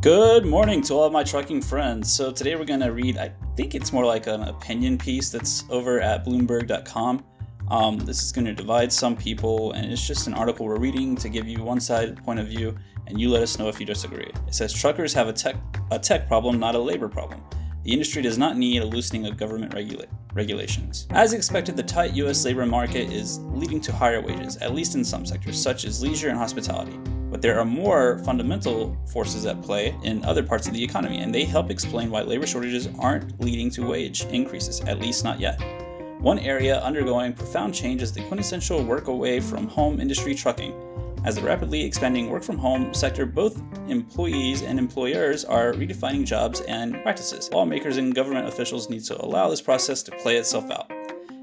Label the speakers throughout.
Speaker 1: Good morning to all of my trucking friends. So today we're going to read, I think it's more like an opinion piece that's over at Bloomberg.com. Um, this is going to divide some people, and it's just an article we're reading to give you one side point of view, and you let us know if you disagree. It says truckers have a tech a tech problem, not a labor problem. The industry does not need a loosening of government regula- regulations. As expected, the tight U.S. labor market is leading to higher wages, at least in some sectors, such as leisure and hospitality. But there are more fundamental forces at play in other parts of the economy, and they help explain why labor shortages aren't leading to wage increases, at least not yet. One area undergoing profound change is the quintessential work away from home industry trucking. As the rapidly expanding work from home sector, both employees and employers are redefining jobs and practices. Lawmakers and government officials need to allow this process to play itself out.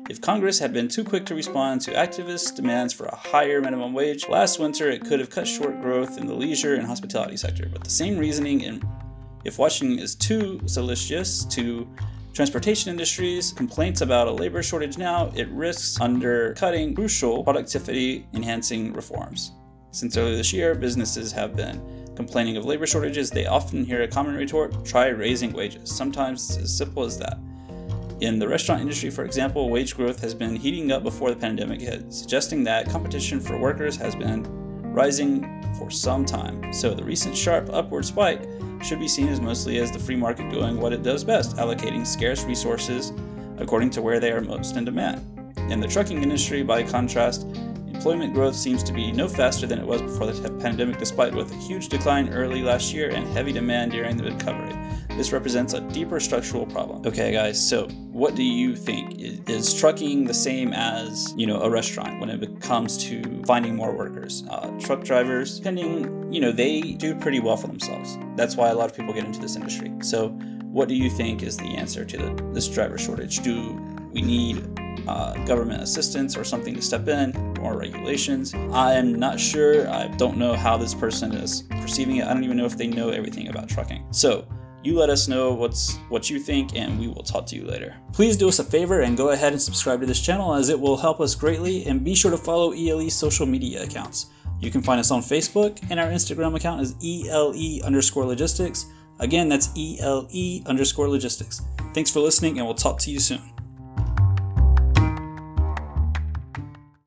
Speaker 1: If Congress had been too quick to respond to activists' demands for a higher minimum wage, last winter it could have cut short growth in the leisure and hospitality sector. But the same reasoning in if Washington is too solicitous to transportation industries, complaints about a labor shortage now, it risks undercutting crucial productivity enhancing reforms. Since earlier this year, businesses have been complaining of labor shortages. They often hear a common retort try raising wages. Sometimes it's as simple as that. In the restaurant industry, for example, wage growth has been heating up before the pandemic hit, suggesting that competition for workers has been rising for some time. So the recent sharp upward spike should be seen as mostly as the free market doing what it does best, allocating scarce resources according to where they are most in demand. In the trucking industry, by contrast, employment growth seems to be no faster than it was before the pandemic, despite with a huge decline early last year and heavy demand during the recovery. This represents a deeper structural problem. Okay, guys, so what do you think? Is, trucking the same as, you know, a restaurant when it comes to finding more workers? Uh, truck drivers, depending, you know, they do pretty well for themselves. That's why a lot of people get into this industry. So, what do you think is the answer to the, this driver shortage? Do we need uh, government assistance or something to step in, more regulations. I am not sure. I don't know how this person is perceiving it. I don't even know if they know everything about trucking. So, you let us know what's what you think and we will talk to you later. Please do us a favor and go ahead and subscribe to this channel as it will help us greatly and be sure to follow ELE's social media accounts. You can find us on Facebook and our Instagram account is ELE underscore logistics. Again, that's ELE underscore logistics. Thanks for listening and we'll talk to you soon.